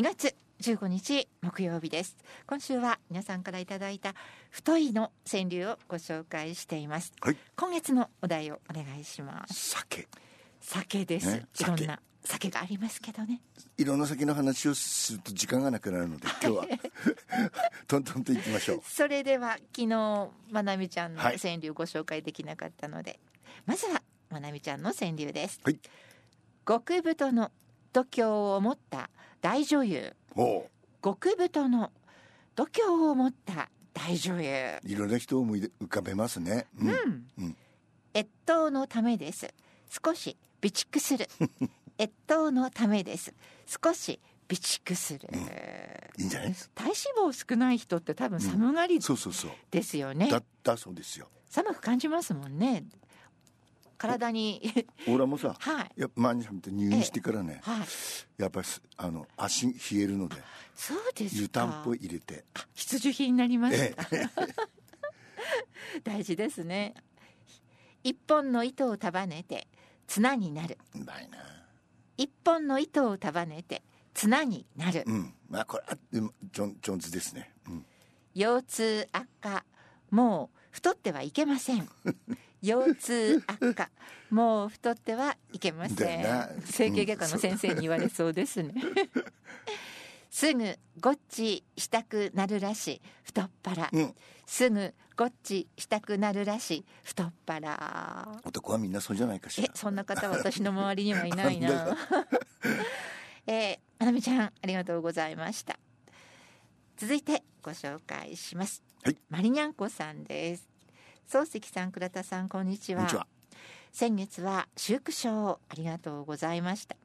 2月15日木曜日です。今週は皆さんからいただいた太いの川柳をご紹介しています、はい。今月のお題をお願いします。酒。酒です、ねいろん酒な酒がありますけどね。いろんな酒の話をすると時間がなくなるので今日は。トントンといきましょう。それでは昨日まなみちゃんのはい。川柳ご紹介できなかったので、まずはまなみちゃんの川柳です、はい。極太の度胸を持った大女優。極太の度胸を持った大女優。いろんな人を思い浮かべますね。うん、うん。越冬のためです。少し備蓄する。越冬のためです。少し備蓄する、いいんじゃないです？体脂肪少ない人って多分寒がりそうそうそう。ですよね、だったそうですよ。寒く感じますもんね体に。俺もさ、はい。や前にって入院してからね、はい。やっぱりすあの足冷えるのでそうですか。湯たんぽ入れて。あ必需品になりましえた、大事ですね。一本の糸を束ねて綱になる。うまいな。一本の糸を束ねて綱になる、うん。まあこれジョンジョンズですね、うん、腰痛悪化もう太ってはいけません 腰痛悪化。もう太ってはいけません。整形外科の先生に言われそうですね。すぐごっちしたくなるらしい。太っ腹、うん。すぐごっちしたくなるらしい。太っ腹。男はみんなそうじゃないかしら。えそんな方は私の周りにはいないな。えー、あなみちゃんありがとうございました。続いてご紹介します、はい。マリニャンコさんです漱石さん倉田さんこんにちは。先月は。シューク賞をありがとうございました。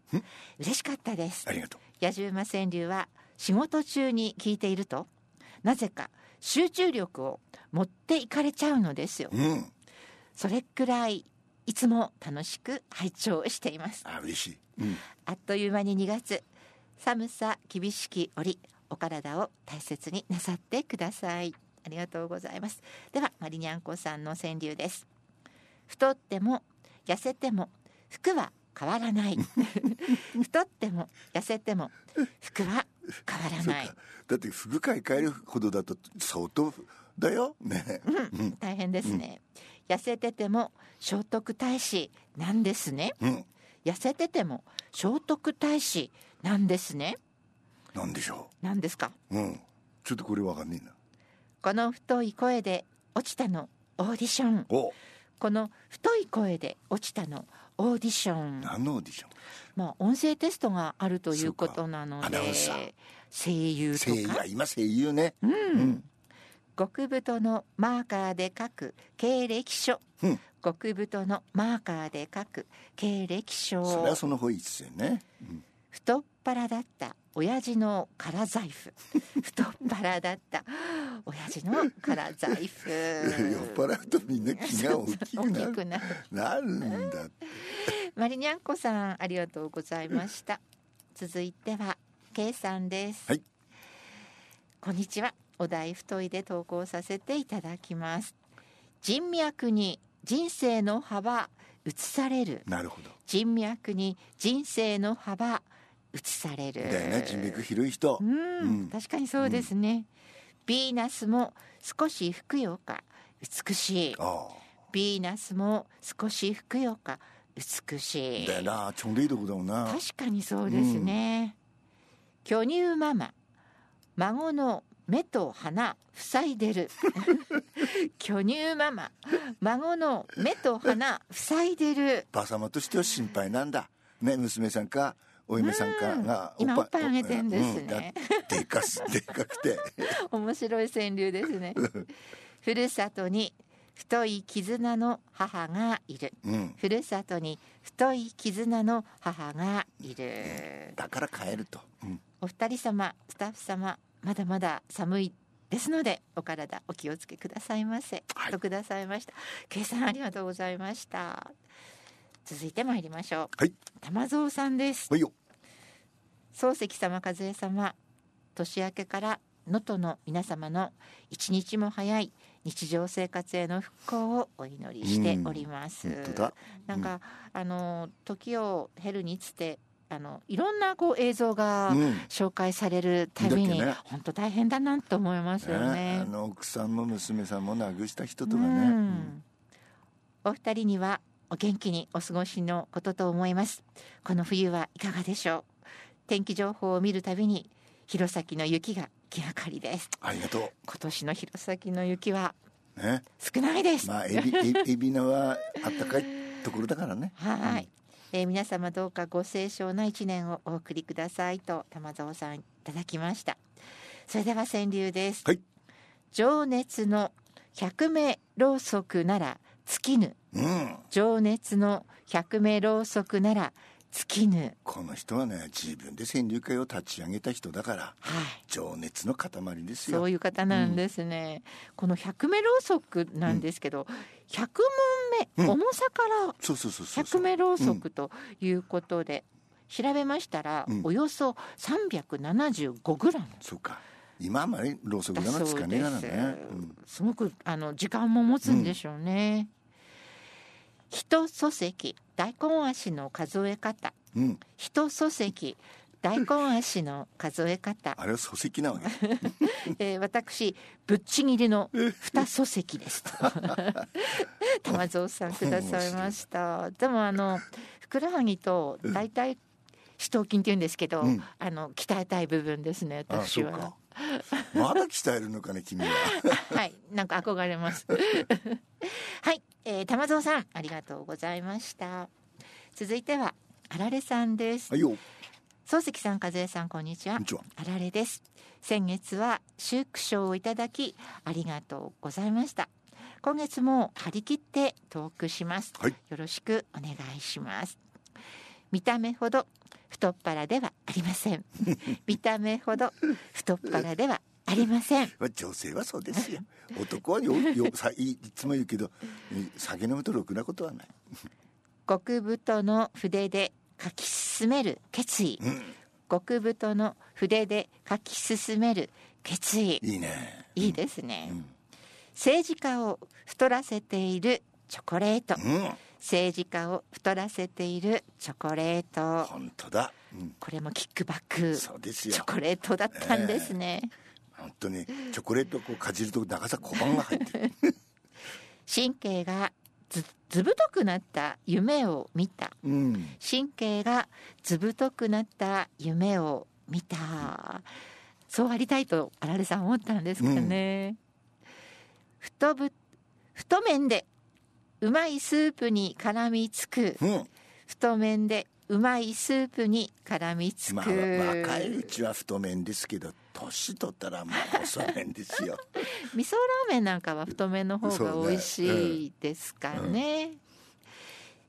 嬉しかったです。ありがとう。野獣馬川柳は仕事中に聞いているとなぜか集中力を持っていかれちゃうのですよ。うん。それくらいいつも楽しく拝聴しています。あ嬉しい、うん、あっという間に2月寒さ厳しき折お体を大切になさってくださいありがとうございます。ではマリニャンコさんの川柳です。太っても痩せても服は変わらない。太っても痩せても服は変わらない。だって服買い替えるほどだと相当だよ。ね、うん大変ですね、痩せてても聖徳太子なんですね。うん、痩せてても聖徳太子なんですね。なんでしょなんですか？ううん。ちょっとこれわかんねえなこの太い声で落ちたのオーディション。お。この太い声で落ちたのオーディション。何のオーディション？まあ音声テストがあるということなので声優と声優かあ今声優ね。極太のマーカーで書く経歴書。うん。極太のマーカーで書く経歴書。それはその方がいいですよね、うん太っ腹だった親父の空財布。太っ腹だった親父の空財布。酔っ払うとみんな気が大きくなる。なる。んだって。マリニャンコさんありがとうございました。続いては K さんです、はい。こんにちは。お題太いで投稿させていただきます。人脈に人生の幅移される。なるほど。人脈に人生の幅移される。だよね人脈広い人、うん、うん。確かにそうですね、ヴィーナスも少しふくよか美しい。あヴィーナスも少しふくよか美しい。あだよなちょんでいいとこだもんな。確かにそうですね、巨乳ママ。孫の目と鼻塞いでる。巨乳ママ。孫の目と鼻塞いでる。ばあ様としては心配なんだ。ね娘さんかお嫁さんかがうん。今おっぱいあげてんですね。うんだでかす でかくて。面白い川柳ですね。ふるさとに太い絆の母がいる。うん。ふるさとに太い絆の母がいる。だから帰ると、うん、お二人様スタッフ様まだまだ寒いですのでお体お気をつけくださいませ、はい。とくださいました。計算ありがとうございました続いて参りましょう。はい。玉蔵さんです。はいよ。漱石様和江様年明けから能登の皆様の一日も早い日常生活への復興をお祈りしております。うん。なんか、あの時を経るにつてあのいろんなこう映像がうん。紹介されるたびに、だっけね。本当大変だなと思いますよね。ねあの奥さんも娘さんも亡くした人とうかね、ん。お二人にはお元気にお過ごしのことと思います。この冬はいかがでしょう？天気情報を見るたびに弘前の雪が気がかりです。ありがと今年の弘前の雪はうね。少ないです、まあエビエビナはあったかいところだからね。はい、えー皆様どうかご清聴な一年をお送りくださいと玉蔵さんいただきました。それでは川柳です、はい。情熱の百目ろうそくなら尽きぬ。うん。情熱の百目ろうそくなら尽きぬ。この人はね自分で川柳会を立ち上げた人だからはい。情熱の塊ですよ。そういう方なんですね、この百目ろうそくなんですけど、百問目、うん。重さから百目ろうそくということで、調べましたら、うん。およそ375グラム。そうか。今あまりろうそくだがつそうですかねえからね、うん。すごくあの時間も持つんでしょうね、一礎石大根足の数え方。うん、一礎石大根足の数え方、あれは礎石なわけ。えー、私ぶっちぎりの二礎石です。と 玉蔵さんくださいました。でもあのふくらはぎと大体四頭筋って言うんですけど、うん。あの鍛えたい部分ですねあ私は。まだ鍛えるのかね君は。はい、なんか憧れます。はい、えー、玉蔵さん、ありがとうございました。続いては、あられさんですは。いよ漱石さん、和江さん、こんにちはこんに。ちはあられです。先月は祝賞をいただき、ありがとうございました。今月も張り切ってトークします。はいよろしくお願いします。見た目ほど太っ腹ではありません。見た目ほど太っ腹ではありません。まあ女性はそうですよ。男はよよさいいつも言うけどえ酒飲むとろくなことはない、極太の筆で書き進める決意。うん、極太の筆で書き進める決意。いいね。いいですね、うん。政治家を太らせているチョコレート。うん。政治家を太らせているチョコレート。本当だ、うん、これもキックバック。そうですよ。チョコレートだったんですね、本当にチョコレートをかじると長さ小判が入ってる。神経がずずぶとくなった夢を見た。うん。神経がずぶとくなった夢を見た。そうありたいとあられさん思ったんですかね、太ぶ太麺でうまいスープに絡みつく。うん。太麺でうまいスープに絡みつく、まあ若いうちは太麺ですけど年取ったらもう細麺ですよ。味噌ラーメンなんかは太麺の方が美味しいですかね。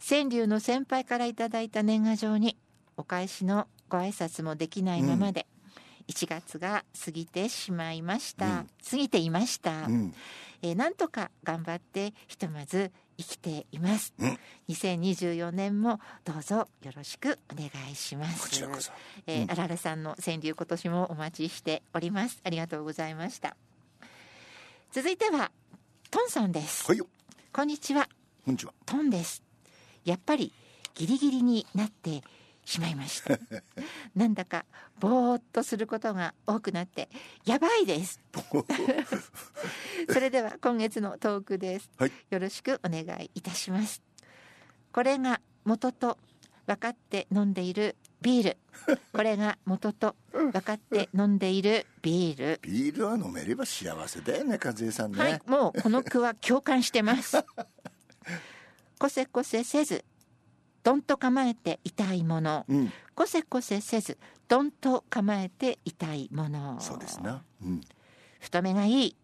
川柳の先輩からいただいた年賀状にお返しのご挨拶もできないままで、1月が過ぎてしまいました、うん。過ぎていました、うん。えーなんとか頑張ってひとまず生きています、うん。2024年もどうぞよろしくお願いします。こちらこそ。えーうん。あられさんの川柳今年もお待ちしております。ありがとうございました。続いてはトンさんです。はいよ。こんにちは。こんにちは。トンです。やっぱりギリギリになってしまいました。なんだかぼーっとすることが多くなってやばいです。それでは今月のトークです、はい。よろしくお願いいたします。これが元と分かって飲んでいるビール。これが元と分かって飲んでいるビール。ビールは飲めれば幸せだよね和江さんね、はい、もうこの句は共感してます。こせこせせず、どんと構えていたいもの。うんこせこせせず、どんと構えていたいもの。そうですなうん太めがいい。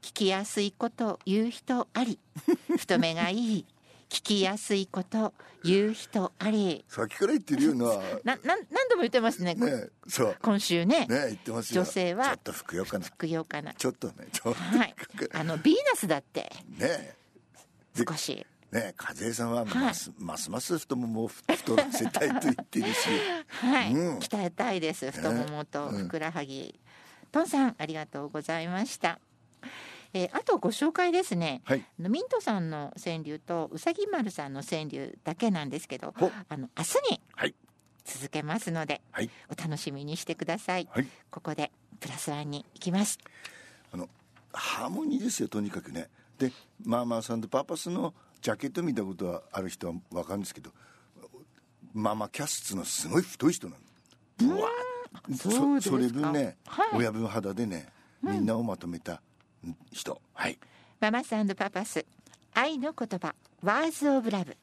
聞きやすいこと言う人あり。太めがいい。聞きやすいこと言う人あり。さっきから言ってるような な、なん、何度も言ってますね。ねそう今週ね。ね言ってますよ女性はちょっとふくよかな服用かな。ちょっとねちょっとはい。あの、ビーナスだって、ねで少し。ね和江さんはます,、ますます太ももを太らせたいと言ってるし。はい、うん。鍛えたいです太ももとふくらはぎ、トンさんありがとうございました。えーあとご紹介ですね。はい。ミントさんの川柳とうさぎ丸さんの川柳だけなんですけどほ。あの明日にはい。続けますのではい。お楽しみにしてください、はい。ここでプラスワンに行きます。あのハーモニーですよとにかくね。でマーマーさんとパパスのジャケット見たことはある人は分かるんですけどママキャスツのすごい太い人なの。ぶわー。そそれ分ね、はい。親分肌でねみんなをまとめた人、はい。ママスパパス愛の言葉ワーズオブラブ